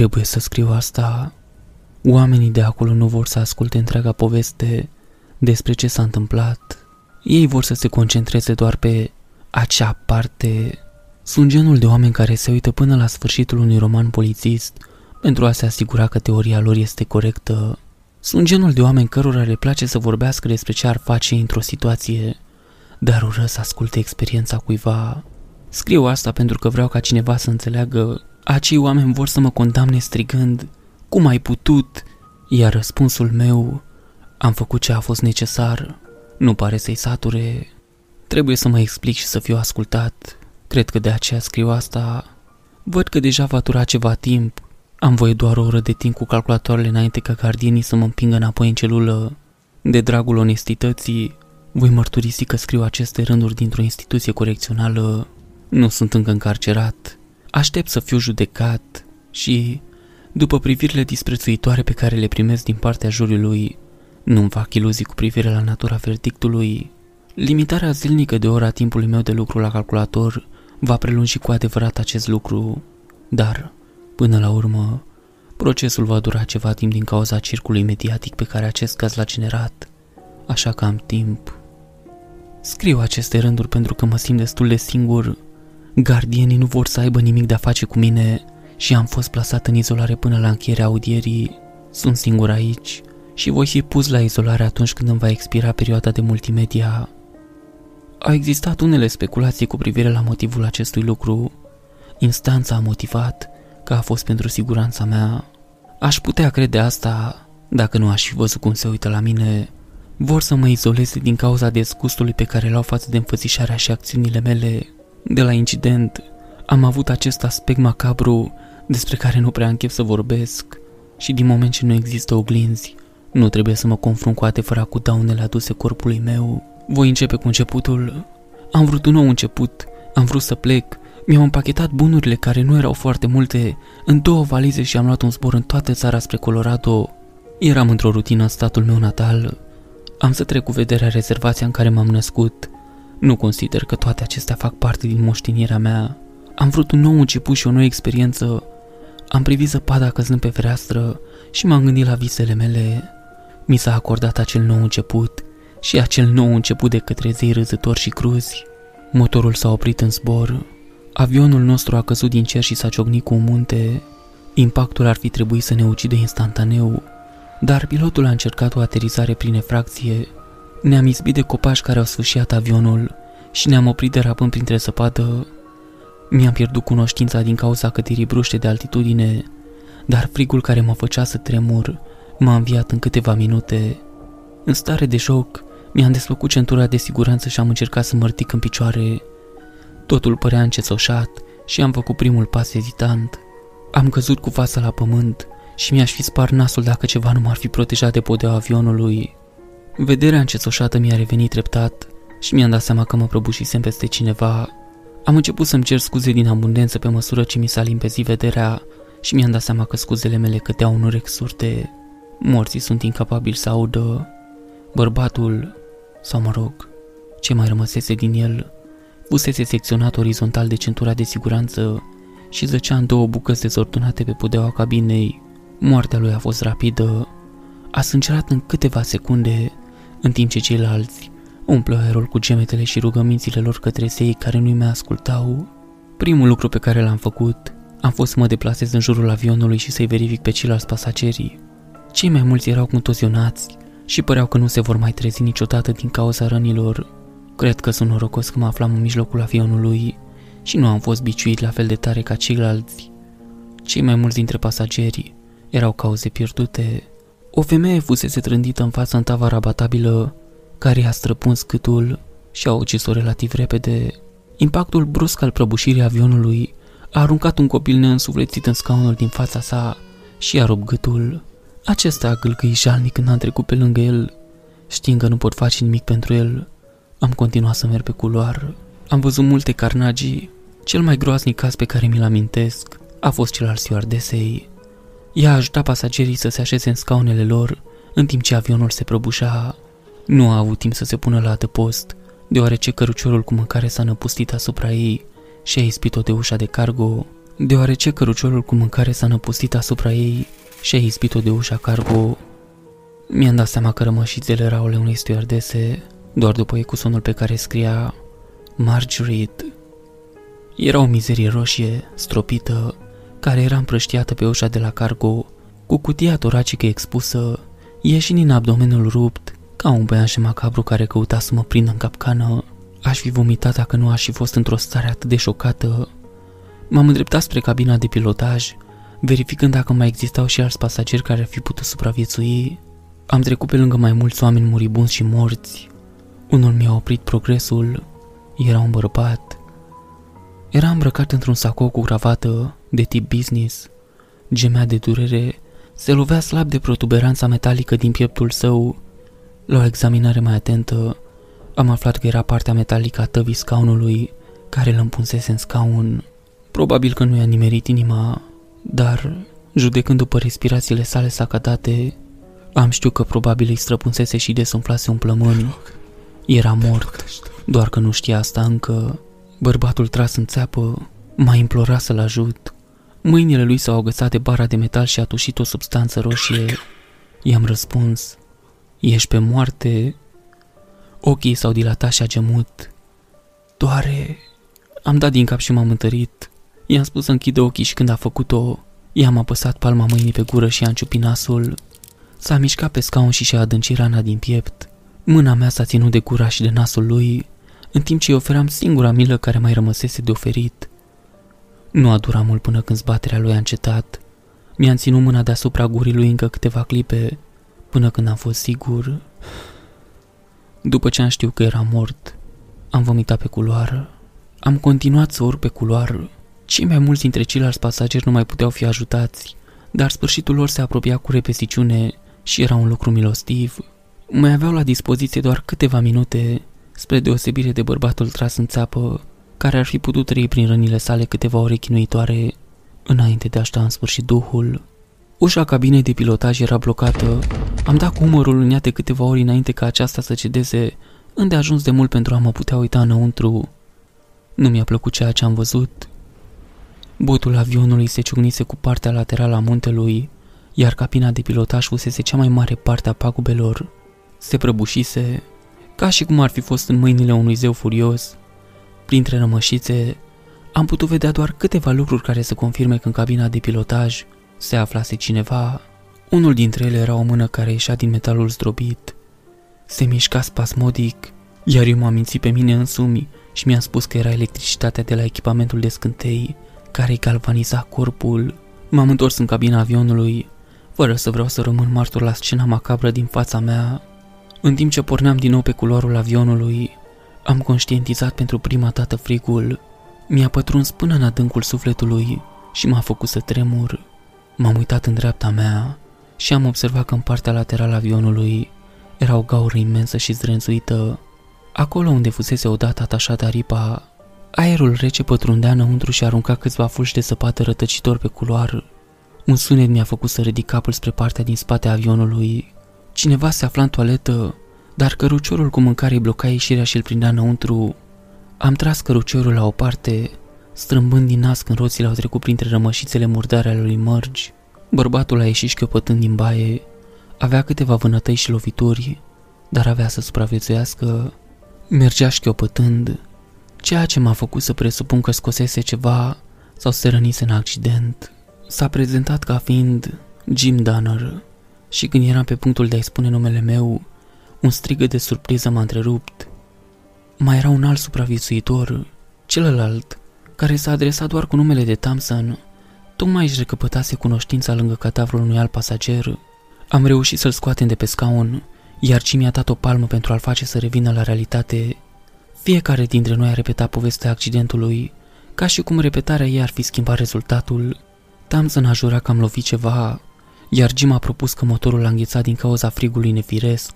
Trebuie să scriu asta. Oamenii de acolo nu vor să asculte întreaga poveste despre ce s-a întâmplat. Ei vor să se concentreze doar pe acea parte. Sunt genul de oameni care se uită până la sfârșitul unui roman polițist pentru a se asigura că teoria lor este corectă. Sunt genul de oameni cărora le place să vorbească despre ce ar face într-o situație, dar ură să asculte experiența cuiva. Scriu asta pentru că vreau ca cineva să înțeleagă. Acei oameni vor să mă condamne strigând, cum ai putut? Iar răspunsul meu, am făcut ce a fost necesar, nu pare să-i sature. Trebuie să mă explic și să fiu ascultat. Cred că de aceea scriu asta. Văd că deja va dura ceva timp. Am voie doar o oră de timp cu calculatoarele înainte ca gardienii să mă împingă înapoi în celulă. De dragul onestității, voi mărturisi că scriu aceste rânduri dintr-o instituție corecțională. Nu sunt încă încarcerat. Aștept să fiu judecat și, după privirile disprețuitoare pe care le primesc din partea juriului, nu-mi fac iluzii cu privire la natura verdictului. Limitarea zilnică de ora timpului meu de lucru la calculator va prelungi cu adevărat acest lucru, dar, până la urmă, procesul va dura ceva timp din cauza circului mediatic pe care acest caz l-a generat, așa că am timp. Scriu aceste rânduri pentru că mă simt destul de singur. Gardienii nu vor să aibă nimic de a face cu mine și am fost plasat în izolare până la încheierea audierii. Sunt singur aici și voi fi pus la izolare atunci când îmi va expira perioada de multimedia. Au existat unele speculații cu privire la motivul acestui lucru. Instanța a motivat că a fost pentru siguranța mea. Aș putea crede asta dacă nu aș fi văzut cum se uită la mine. Vor să mă izoleze din cauza disgustului pe care l-au față de înfățișarea și acțiunile mele. De la incident, am avut acest aspect macabru despre care nu prea am chef să vorbesc și din moment ce nu există oglinzi, nu trebuie să mă confrunt cu adevărat cu daunele aduse corpului meu. Voi începe cu începutul. Am vrut un nou început, am vrut să plec, mi-am împachetat bunurile care nu erau foarte multe în două valize și am luat un zbor în toată țara spre Colorado. Eram într-o rutină în statul meu natal. Am să trec cu vederea rezervația în care m-am născut. Nu consider că toate acestea fac parte din moștenirea mea. Am vrut un nou început și o nouă experiență. Am privit zăpada căzând pe fereastră și m-am gândit la visele mele. Mi s-a acordat acel nou început și acel nou început de către zei râzători și cruzi. Motorul s-a oprit în zbor. Avionul nostru a căzut din cer și s-a ciocnit cu un munte. Impactul ar fi trebuit să ne ucide instantaneu, dar pilotul a încercat o aterizare prin efracție. Ne-am izbit de copaci care au sfârșit avionul și ne-am oprit derapând printre săpadă. Mi-am pierdut cunoștința din cauza căderii bruște de altitudine, dar frigul care mă făcea să tremur m-a înviat în câteva minute. În stare de joc, mi-am desfăcut centura de siguranță și am încercat să mă ridic în picioare. Totul părea încețoșat și am făcut primul pas ezitant. Am căzut cu fața la pământ și mi-aș fi spart nasul dacă ceva nu m-ar fi protejat de podeaua avionului. Vederea încețoșată mi-a revenit treptat și mi-am dat seama că mă prăbușisem peste cineva. Am început să-mi cer scuze din abundență pe măsură ce mi s-a limpezit vederea și mi-am dat seama că scuzele mele cădeau în urechi surte. Morții sunt incapabili să audă. Bărbatul, sau mă rog, ce mai rămăsese din el, fusese secționat orizontal de centura de siguranță și zăcea în două bucăți dezordonate pe pudeaua cabinei. Moartea lui a fost rapidă. A sângerat în câteva secunde, în timp ce ceilalți umplă aerul cu gemetele și rugămințile lor către zei care nu-i mai ascultau. Primul lucru pe care l-am făcut am fost să mă deplasez în jurul avionului și să-i verific pe ceilalți pasagerii. Cei mai mulți erau contuzionați și păreau că nu se vor mai trezi niciodată din cauza rănilor. Cred că sunt norocos că mă aflam în mijlocul avionului și nu am fost biciuit la fel de tare ca ceilalți. Cei mai mulți dintre pasageri erau cauze pierdute. O femeie fusese trândită în fața în tavara batabilă, care i-a străpuns câtul și a ucis-o relativ repede. Impactul brusc al prăbușirii avionului a aruncat un copil neînsuflețit în scaunul din fața sa și i-a rupt gâtul. Acesta a gâlgâit jalnic când am trecut pe lângă el, știind că nu pot face nimic pentru el. Am continuat să merg pe culoar. Am văzut multe carnagii. Cel mai groaznic caz pe care mi-l amintesc a fost cel al stewardesei. Ea a ajutat pasagerii să se așeze în scaunele lor, în timp ce avionul se prăbușa. Nu a avut timp să se pună la adăpost, deoarece căruciorul cu mâncare s-a năpustit asupra ei și a ispit-o de ușa de cargo. deoarece căruciorul cu mâncare s-a năpustit asupra ei și a izbit-o de ușa cargo. Mi-am dat seama că rămășițele erau ale unei stewardese, doar după ei cu sonul pe care scria Marjorie. Era o mizerie roșie, stropită, care era împrăștiată pe ușa de la cargo, cu cutia toracică expusă, ieșind din abdomenul rupt, ca un băian și macabru care căuta să mă prindă în capcană. Aș fi vomitat dacă nu aș fi fost într-o stare atât de șocată. M-am îndreptat spre cabina de pilotaj, verificând dacă mai existau și alți pasageri care ar fi putut supraviețui. Am trecut pe lângă mai mulți oameni muribunzi și morți. Unul mi-a oprit progresul. Era un bărbat. Era îmbrăcat într-un sacou cu cravată de tip business. Gemea de durere, se lovea slab de protuberanța metalică din pieptul său. La o examinare mai atentă, am aflat că era partea metalică a tăvii scaunului care îl împunsese în scaun. Probabil că nu i-a nimerit inima, dar, judecând după respirațiile sale sacadate, am știut că probabil îi străpunsese și desumflase un plămân. Era mort, doar că nu știa asta încă. Bărbatul tras în țeapă m-a implorat să-l ajut. Mâinile lui s-au agățat de bara de metal și a tușit o substanță roșie. I-am răspuns, ești pe moarte? Ochii s-au dilatat și a gemut. Doare. Am dat din cap și m-am întărit. I-am spus să închidă ochii și când a făcut-o, i-am apăsat palma mâinii pe gură și i-am ciupit nasul. S-a mișcat pe scaun și și-a adâncit rana din piept. Mâna mea s-a ținut de gura și de nasul lui, în timp ce îi oferam singura milă care mai rămăsese de oferit. Nu a durat mult până când zbaterea lui a încetat. Mi-am ținut mâna deasupra gurii lui încă câteva clipe, până când am fost sigur. După ce am știut că era mort, am vomitat pe culoară. Am continuat să urc pe culoară. Cei mai mulți dintre ceilalți pasageri nu mai puteau fi ajutați, dar sfârșitul lor se apropia cu repesiciune și era un lucru milostiv. Mai aveau la dispoziție doar câteva minute, spre deosebire de bărbatul tras în țeapă, care ar fi putut trăi prin rănile sale câteva ore chinuitoare înainte de a-și da în sfârșit duhul. Ușa cabinei de pilotaj era blocată. Am dat cu umărul în ea de câteva ori înainte ca aceasta să cedeze, unde a ajuns de mult pentru a mă putea uita înăuntru. Nu mi-a plăcut ceea ce am văzut. Botul avionului se ciugnise cu partea laterală a muntelui, iar cabina de pilotaj fusese cea mai mare parte a pagubelor. Se prăbușise, ca și cum ar fi fost în mâinile unui zeu furios. Printre rămășițe, am putut vedea doar câteva lucruri care să confirme că în cabina de pilotaj se aflase cineva. Unul dintre ele era o mână care ieșea din metalul zdrobit. Se mișca spasmodic, iar eu m-am mințit pe mine însumi și mi-am spus că era electricitatea de la echipamentul de scântei care îi galvaniza corpul. M-am întors în cabina avionului, fără să vreau să rămân martor la scena macabră din fața mea. În timp ce porneam din nou pe culoarul avionului, am conștientizat pentru prima dată frigul. Mi-a pătruns până în adâncul sufletului și m-a făcut să tremur. M-am uitat în dreapta mea și am observat că în partea laterală a avionului era o gaură imensă și zdrențuită. Acolo unde fusese odată atașată aripa, aerul rece pătrundea înăuntru și arunca câțiva fulgi de săpată rătăcitor pe culoar. Un sunet mi-a făcut să ridic capul spre partea din spate a avionului. Cineva se afla în toaletă, dar căruciorul cu mâncare îi bloca ieșirea și îl prindea înăuntru. Am tras căruciorul la o parte, strâmbând din nas când roțile au trecut printre rămășițele murdare ale lui Mărgi. Bărbatul a ieșit șchiopătând din baie. Avea câteva vânătăi și lovituri, dar avea să supraviețuiască. Mergea șchiopătând, ceea ce m-a făcut să presupun că scosese ceva sau se rănise în accident. S-a prezentat ca fiind Jim Danner și când eram pe punctul de a-i spune numele meu, un strigă de surpriză m-a întrerupt. Mai era un alt supraviețuitor, celălalt, care s-a adresat doar cu numele de Thompson. Tocmai își recăpătase cunoștința lângă cadavrul unui alt pasager. Am reușit să-l scoatem de pe scaun, iar Jim mi-a dat o palmă pentru a-l face să revină la realitate. Fiecare dintre noi a repetat povestea accidentului, ca și cum repetarea ei ar fi schimbat rezultatul. Thompson a jurat că am lovit ceva, iar Jim a propus că motorul a înghețat din cauza frigului nefiresc.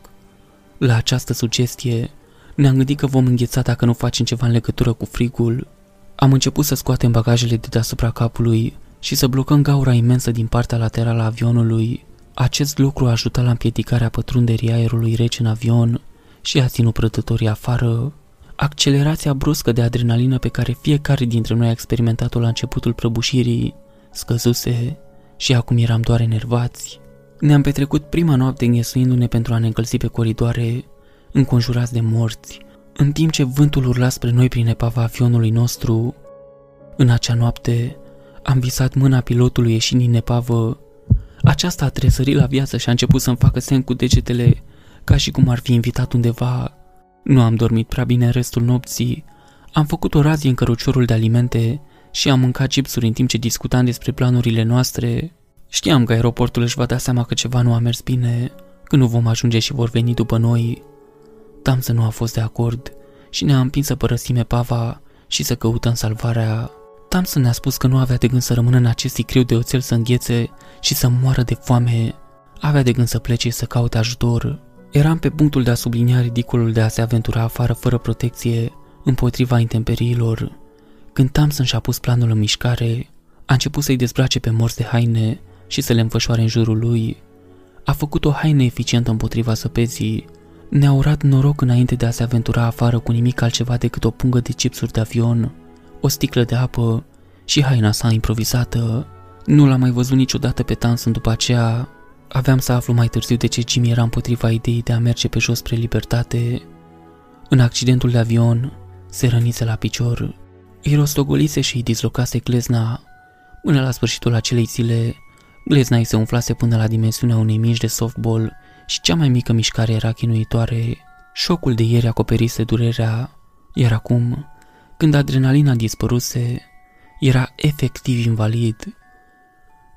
La această sugestie, ne-am gândit că vom îngheța dacă nu facem ceva în legătură cu frigul. Am început să scoatem bagajele de deasupra capului și să blocăm gaura imensă din partea laterală a avionului. Acest lucru a ajutat la împiedicarea pătrunderii aerului rece în avion și a ținut prădătorii afară. Accelerația bruscă de adrenalină pe care fiecare dintre noi a experimentat-o la începutul prăbușirii scăzuse și acum eram doar enervați. Ne-am petrecut prima noapte înghesuindu-ne pentru a ne încălzi pe coridoare, înconjurați de morți, în timp ce vântul urla spre noi prin epava avionului nostru. În acea noapte am visat mâna pilotului ieșind din epavă. Aceasta a tresărit la viață și a început să-mi facă semn cu degetele, ca și cum ar fi invitat undeva. Nu am dormit prea bine restul nopții. Am făcut o razie în căruciorul de alimente și am mâncat chipsuri în timp ce discutam despre planurile noastre. Știam că aeroportul își va da seama că ceva nu a mers bine, că nu vom ajunge și vor veni după noi. să nu a fost de acord și ne-a împins să părăsim epava și să căutăm salvarea. Tamson ne-a spus că nu avea de gând să rămână în acest sicriu de oțel să înghețe și să moară de foame. Avea de gând să plece să caute ajutor. Eram pe punctul de a sublinia ridicolul de a se aventura afară fără protecție, împotriva intemperiilor. Când Thompson și-a pus planul în mișcare, a început să-i dezbrace pe morți de haine și să le înfășoare în jurul lui. A făcut o haină eficientă împotriva săpezii. Ne-a urat noroc înainte de a se aventura afară cu nimic altceva decât o pungă de chipsuri de avion, o sticlă de apă și haina sa improvizată. Nu l-am mai văzut niciodată pe Thompson după aceea. Aveam să aflu mai târziu de ce Jimmy era împotriva ideii de a merge pe jos spre libertate. În accidentul de avion, se rănise la picior. Îi rostogolise și îi dislocase glezna. Până la sfârșitul acelei zile, glezna îi se umflase până la dimensiunea unei mici de softball și cea mai mică mișcare era chinuitoare. Șocul de ieri acoperise durerea, iar acum, când adrenalina dispăruse, era efectiv invalid.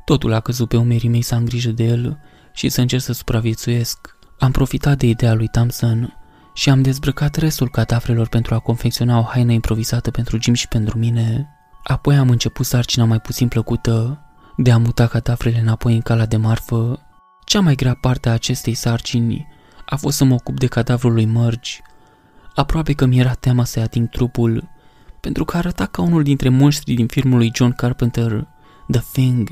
Totul a căzut pe umerii mei să am grijă de el și să încerc să supraviețuiesc. Am profitat de ideea lui Thompson și am dezbrăcat restul cadavrelor pentru a confecționa o haină improvizată pentru Jim și pentru mine. Apoi am început sarcina mai puțin plăcută de a muta cadavrele înapoi în cala de marfă. Cea mai grea parte a acestei sarcini a fost să mă ocup de cadavrul lui Mărgi. Aproape că mi-era teama să-i ating trupul, pentru că arăta ca unul dintre monștrii din filmul lui John Carpenter, The Thing.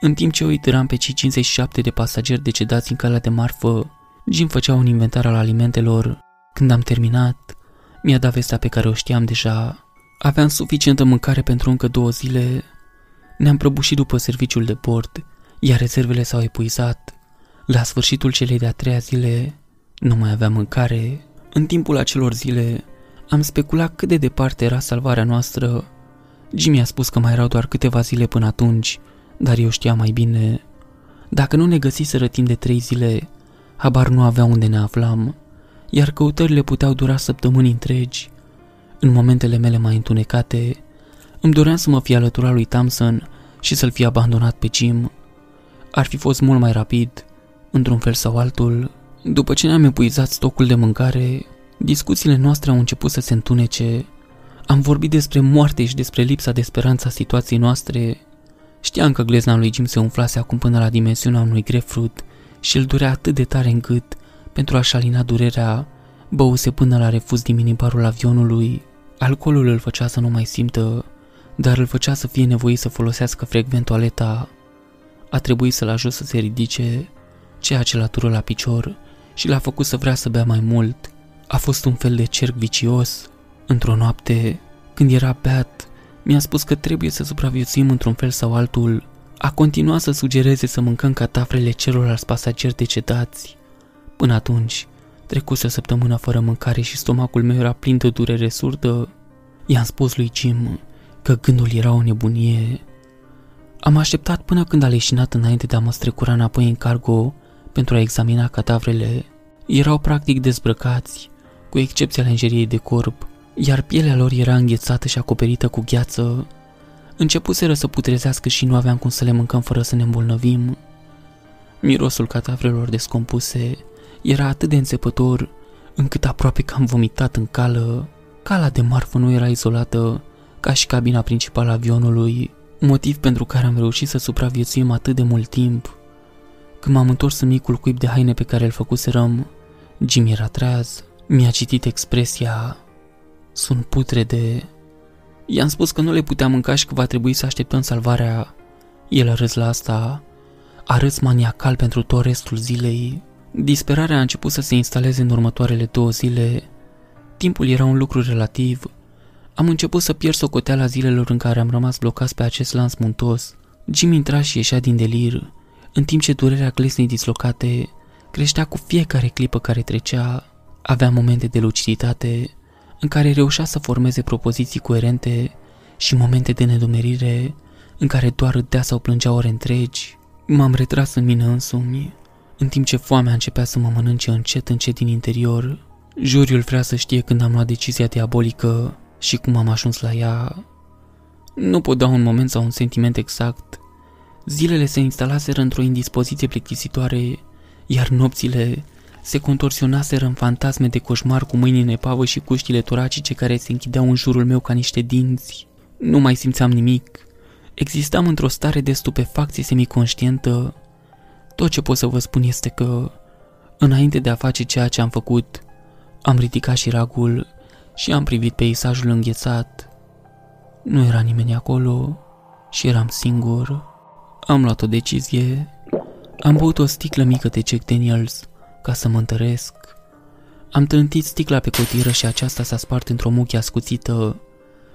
În timp ce uităram pe cei 57 de pasageri decedați în calea de marfă, Jim făcea un inventar al alimentelor când am terminat, mi-a dat vestea pe care o știam deja. Aveam suficientă mâncare pentru încă două zile. Ne-am prăbușit după serviciul de bord, iar rezervele s-au epuizat. La sfârșitul celei de-a treia zile, nu mai aveam mâncare. În timpul acelor zile, am speculat cât de departe era salvarea noastră. Jimmy a spus că mai erau doar câteva zile până atunci, dar eu știam mai bine. Dacă nu ne găsiseră timp de trei zile, habar nu avea unde ne aflam iar căutările puteau dura săptămâni întregi. În momentele mele mai întunecate, îmi doream să mă fi alăturat lui Thompson și să-l fi abandonat pe Jim. Ar fi fost mult mai rapid, într-un fel sau altul. După ce ne-am epuizat stocul de mâncare, discuțiile noastre au început să se întunece. Am vorbit despre moarte și despre lipsa de speranță a situației noastre. Știam că glezna lui Jim se umflase acum până la dimensiunea unui grapefruit și îl durea atât de tare încât pentru a-și alina durerea, băuse până la refuz din minibarul avionului. Alcoolul îl făcea să nu mai simtă, dar îl făcea să fie nevoit să folosească frecvent toaleta. A trebuit să-l ajut să se ridice, ceea ce l-a tură la picior și l-a făcut să vrea să bea mai mult. A fost un fel de cerc vicios. Într-o noapte, când era beat, mi-a spus că trebuie să supraviețuim într-un fel sau altul. A continuat să sugereze să mâncăm catafrele celorlalți pasageri decedați. Până atunci, trecuse o săptămână fără mâncare și stomacul meu era plin de durere surdă. I-am spus lui Jim că gândul era o nebunie. Am așteptat până când a leșinat înainte de a mă strecura înapoi în cargo pentru a examina cadavrele. Erau practic dezbrăcați, cu excepția lenjeriei de corp, iar pielea lor era înghețată și acoperită cu gheață. Începuseră să putrezească și nu aveam cum să le mâncăm fără să ne îmbolnăvim. Mirosul cadavrelor descompuse era atât de înțepător încât aproape că am vomitat în cală. Cala de marfă nu era izolată ca și cabina principală a avionului, motiv pentru care am reușit să supraviețuim atât de mult timp. Când m-am întors în micul cuib de haine pe care îl făcuserăm, Jimmy era treaz, mi-a citit expresia Sunt putrede. I-am spus că nu le puteam mânca și că va trebui să așteptăm salvarea. El a râs la asta, a râs maniacal pentru tot restul zilei. Disperarea a început să se instaleze în următoarele două zile, Timpul era un lucru relativ. Am început să pierd socoteala zilelor în care am rămas blocați pe acest lans muntos. Jim intra și ieșea din delir, în timp ce durerea clesnei dislocate creștea cu fiecare clipă care trecea. Avea momente de luciditate în care reușea să formeze propoziții coerente și momente de nedumerire în care doar râdea sau plângea ore întregi. M-am retras în mine însumi, în timp ce foamea începea să mă mănânce încet încet din interior. Juriul vrea să știe când am luat decizia diabolică și cum am ajuns la ea. Nu pot da un moment sau un sentiment exact. Zilele se instalaseră într-o indispoziție plictisitoare, iar nopțile se contorsionaseră în fantasme de coșmar cu mâini în epavă și cuștile toracice care se închideau în jurul meu ca niște dinți. Nu mai simțeam nimic. Existam într-o stare de stupefacție semiconștientă. Tot ce pot să vă spun este că, înainte de a face ceea ce am făcut, am ridicat și ragul și am privit peisajul înghețat. Nu era nimeni acolo și eram singur. Am luat o decizie. Am băut o sticlă mică de Jack Daniels ca să mă întăresc. Am trântit sticla pe cotiră și aceasta s-a spart într-o muchie ascuțită.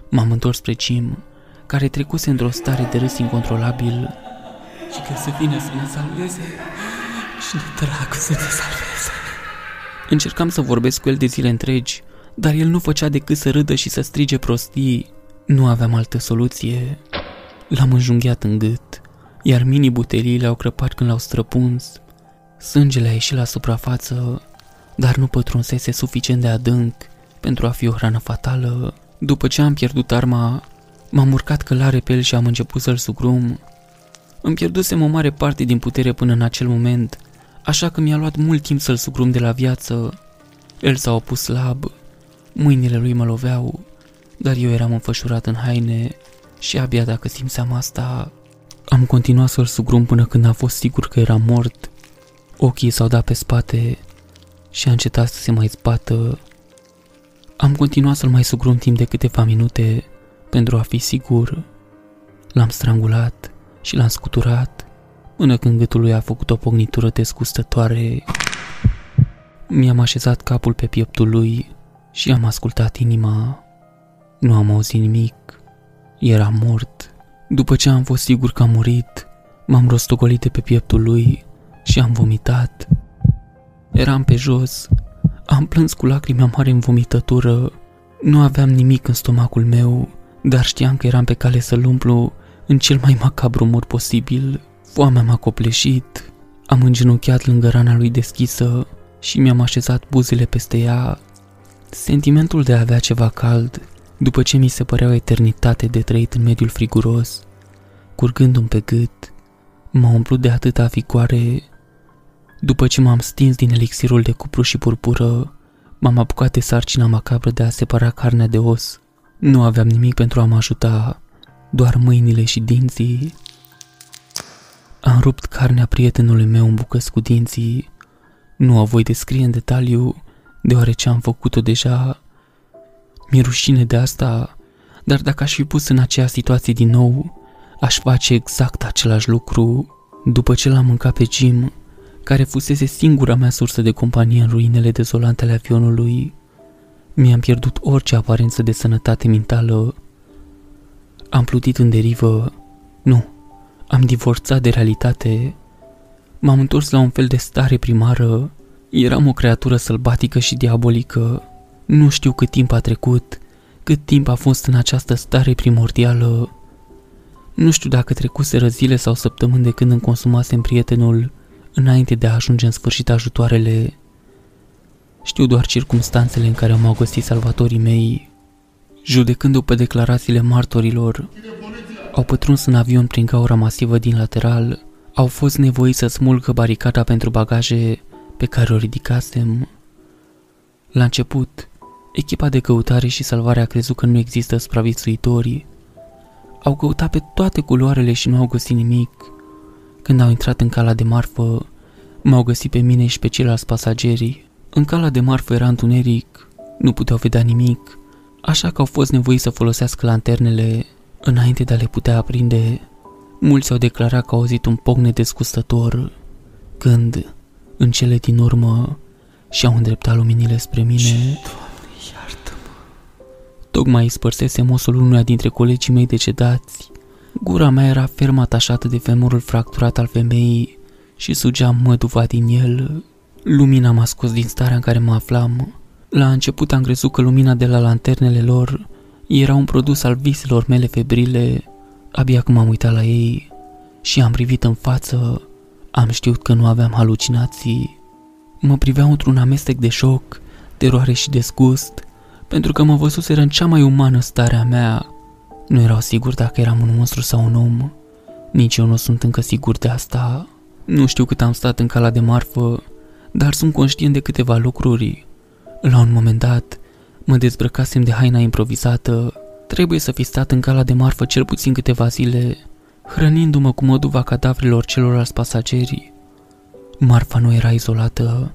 M-am întors spre Jim, care trecuse într-o stare de râs incontrolabil și că să vină să ne salveze și de dracu să ne salveze. Încercam să vorbesc cu el de zile întregi, dar el nu făcea decât să râdă și să strige prostii. Nu aveam altă soluție. L-am înjunghiat în gât, iar mini-buteliile au crăpat când l-au străpuns. Sângele a ieșit la suprafață, dar nu pătrunsese suficient de adânc pentru a fi o hrană fatală. După ce am pierdut arma, m-am urcat călare pe el și am început să-l sugrum. Îmi pierdusem o mare parte din putere până în acel moment, așa că mi-a luat mult timp să-l sugrum de la viață. El s-a opus slab, mâinile lui mă loveau, dar eu eram înfășurat în haine și abia dacă simțeam asta, am continuat să-l sugrum până când a fost sigur că era mort. Ochii s-au dat pe spate și a încetat să se mai zbată. Am continuat să-l mai sugrum timp de câteva minute pentru a fi sigur. L-am strangulat și l-am scuturat până când gâtul lui a făcut o pognitură desgustătoare. Mi-am așezat capul pe pieptul lui și am ascultat inima. Nu am auzit nimic. Era mort. După ce am fost sigur că a murit, m-am rostogolit de pe pieptul lui și am vomitat. Eram pe jos, am plâns cu lacrimi amare în vomitătură. Nu aveam nimic în stomacul meu, dar știam că eram pe cale să-l umplu în cel mai macabru mod posibil. Foamea m-a copleșit, am îngenunchiat lângă rana lui deschisă și mi-am așezat buzele peste ea. Sentimentul de a avea ceva cald, după ce mi se părea o eternitate de trăit în mediul friguros, curgându-mi pe gât, m-a umplut de atâta vigoare. După ce m-am stins din elixirul de cupru și purpură, m-am apucat de sarcina macabră de a separa carnea de os. Nu aveam nimic pentru a mă ajuta, doar mâinile și dinții. Am rupt carnea prietenului meu în bucăți cu dinții. Nu o voi descrie în detaliu, deoarece am făcut-o deja. Mi-e rușine de asta, dar dacă aș fi pus în aceea situație din nou, aș face exact același lucru. După ce l-am mâncat pe Jim, care fusese singura mea sursă de companie în ruinele dezolante ale avionului, mi-am pierdut orice aparență de sănătate mentală. Am plutit în derivă. Nu, am divorțat de realitate. M-am întors la un fel de stare primară. Eram o creatură sălbatică și diabolică. Nu știu cât timp a trecut, cât timp a fost în această stare primordială. Nu știu dacă trecuseră zile sau săptămâni de când îmi consumasem prietenul înainte de a ajunge în sfârșit ajutoarele. Știu doar circumstanțele în care m-au găsit salvatorii mei. Judecându pe declarațiile martorilor, au pătruns în avion prin gaura masivă din lateral, au fost nevoiți să smulgă baricada pentru bagaje pe care o ridicasem. La început, echipa de căutare și salvare a crezut că nu există supraviețuitori. Au căutat pe toate culoarele și nu au găsit nimic. Când au intrat în cala de marfă, m-au găsit pe mine și pe ceilalți pasageri. În cala de marfă era întuneric, nu puteau vedea nimic, așa că au fost nevoiți să folosească lanternele înainte de a le putea aprinde. Mulți au declarat că au auzit un pocne desgustător când, în cele din urmă, și-au îndreptat luminile spre mine. Doamne, iartă Tocmai spărsese mosul unuia dintre colegii mei decedați. Gura mea era ferm atașată de femurul fracturat al femeii și sugeam măduva din el. Lumina m-a scos din starea în care mă aflam. La început am crezut că lumina de la lanternele lor era un produs al viselor mele febrile. Abia când m-am uitat la ei și am privit în față, am știut că nu aveam halucinații. Mă priveau într-un amestec de șoc, teroare și desgust, pentru că mă văzuseră în cea mai umană stare a mea. Nu erau sigur dacă eram un monstru sau un om. Nici eu nu sunt încă sigur de asta. Nu știu cât am stat în cala de marfă, dar sunt conștient de câteva lucruri. La un moment dat, mă dezbrăcasem de haina improvizată. Trebuie să fi stat în cala de marfă cel puțin câteva zile, hrănindu-mă cu măduva cadavrilor celorlalți pasageri. Marfa nu era izolată.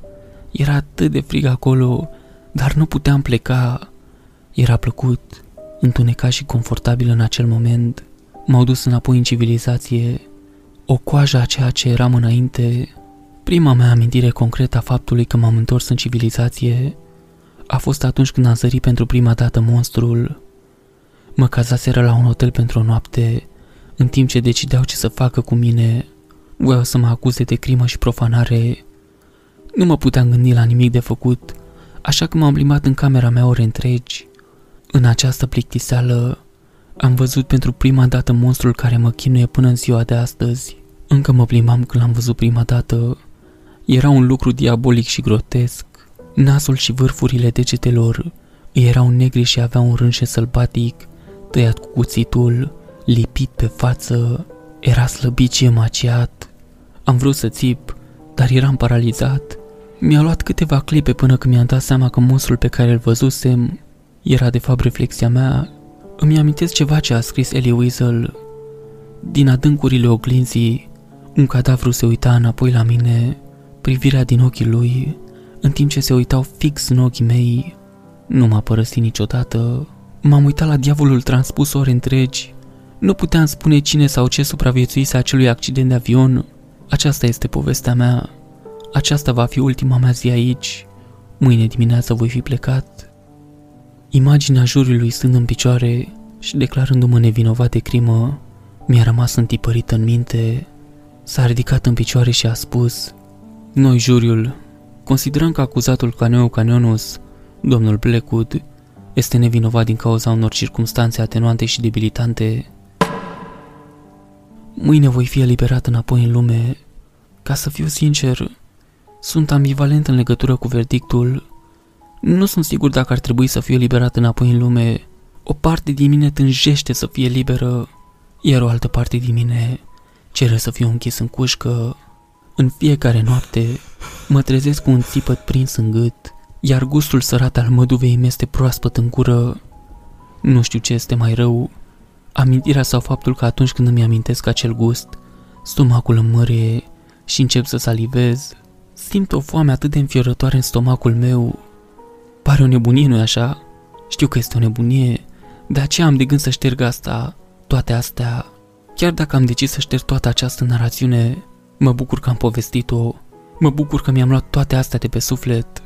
Era atât de frig acolo, dar nu puteam pleca. Era plăcut, întunecat și confortabil în acel moment. M-au dus înapoi în civilizație, o coajă a ceea ce eram înainte. Prima mea amintire concretă a faptului că m-am întors în civilizație a fost atunci când am zărit pentru prima dată monstrul. Mă cazaseră la un hotel pentru o noapte, în timp ce decideau ce să facă cu mine. Voiau să mă acuze de crimă și profanare. Nu mă puteam gândi la nimic de făcut, așa că m-am plimbat în camera mea ore întregi. În această plictiseală am văzut pentru prima dată monstrul care mă chinuie până în ziua de astăzi. Încă mă plimbam când l-am văzut prima dată. Era un lucru diabolic și grotesc. Nasul și vârfurile degetelor erau negri și avea un rânșe sălbatic, tăiat cu cuțitul, lipit pe față. Era slăbit și emaciat. Am vrut să țip, dar eram paralizat. Mi-a luat câteva clipe până când mi-am dat seama că monstrul pe care îl văzusem era de fapt reflexia mea. Îmi amintesc ceva ce a scris Elie Wiesel. Din adâncurile oglinzii, un cadavru se uita înapoi la mine, privirea din ochii lui, în timp ce se uitau fix în ochii mei. Nu m-a părăsit niciodată. M-am uitat la diavolul transpus ori întregi. Nu puteam spune cine sau ce supraviețuise acelui accident de avion. Aceasta este povestea mea. Aceasta va fi ultima mea zi aici. Mâine dimineață voi fi plecat. Imaginea juriului stând în picioare și declarându-mă nevinovat de crimă, mi-a rămas întipărită în minte. S-a ridicat în picioare și a spus Noi, juriul, considerăm că acuzatul Caneo Canionus, domnul Blackwood, este nevinovat din cauza unor circunstanțe atenuante și debilitante. Mâine voi fi eliberat înapoi în lume. Ca să fiu sincer, sunt ambivalent în legătură cu verdictul. Nu sunt sigur dacă ar trebui să fiu eliberat înapoi în lume. O parte din mine tânjește să fie liberă, iar o altă parte din mine cere să fiu închis în cușcă. În fiecare noapte mă trezesc cu un țipăt prins în gât, iar gustul sărat al măduvei mi este proaspăt în gură. Nu știu ce este mai rău, amintirea sau faptul că atunci când îmi amintesc acel gust, stomacul îmi mărie și încep să salivez. Simt o foame atât de înfiorătoare în stomacul meu. Pare o nebunie, nu-i așa? Știu că este o nebunie, de aceea am de gând să șterg asta, toate astea. Chiar dacă am decis să șterg toată această narațiune, mă bucur că am povestit-o, mă bucur că mi-am luat toate astea de pe suflet.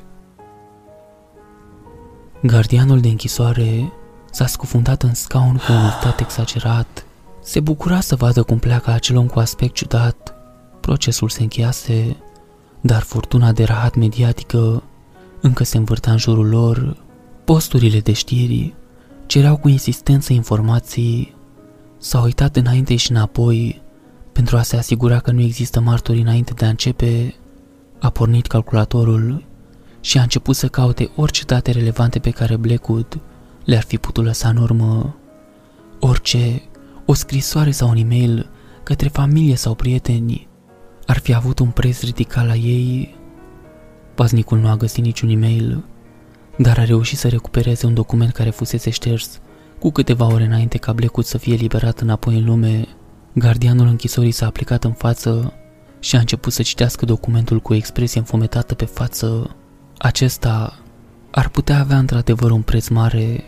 Gardianul de închisoare s-a scufundat în scaun cu un stat exagerat. Se bucura să vadă cum pleacă acel om cu aspect ciudat. Procesul se încheiase, dar furtuna de rahat mediatică încă se învârta în jurul lor. Posturile de știri cereau cu insistență informații. S-au uitat înainte și înapoi pentru a se asigura că nu există martori înainte de a începe. A pornit calculatorul și a început să caute orice date relevante pe care Blackwood le-ar fi putut lăsa în urmă. Orice, o scrisoare sau un e-mail către familie sau prieteni ar fi avut un preț ridicat la ei. Paznicul nu a găsit niciun e-mail, dar a reușit să recupereze un document care fusese șters cu câteva ore înainte ca Blackwood să fie liberat înapoi în lume. Gardianul închisorii s-a aplicat în față și a început să citească documentul cu o expresie înfometată pe față. Acesta ar putea avea într-adevăr un preț mare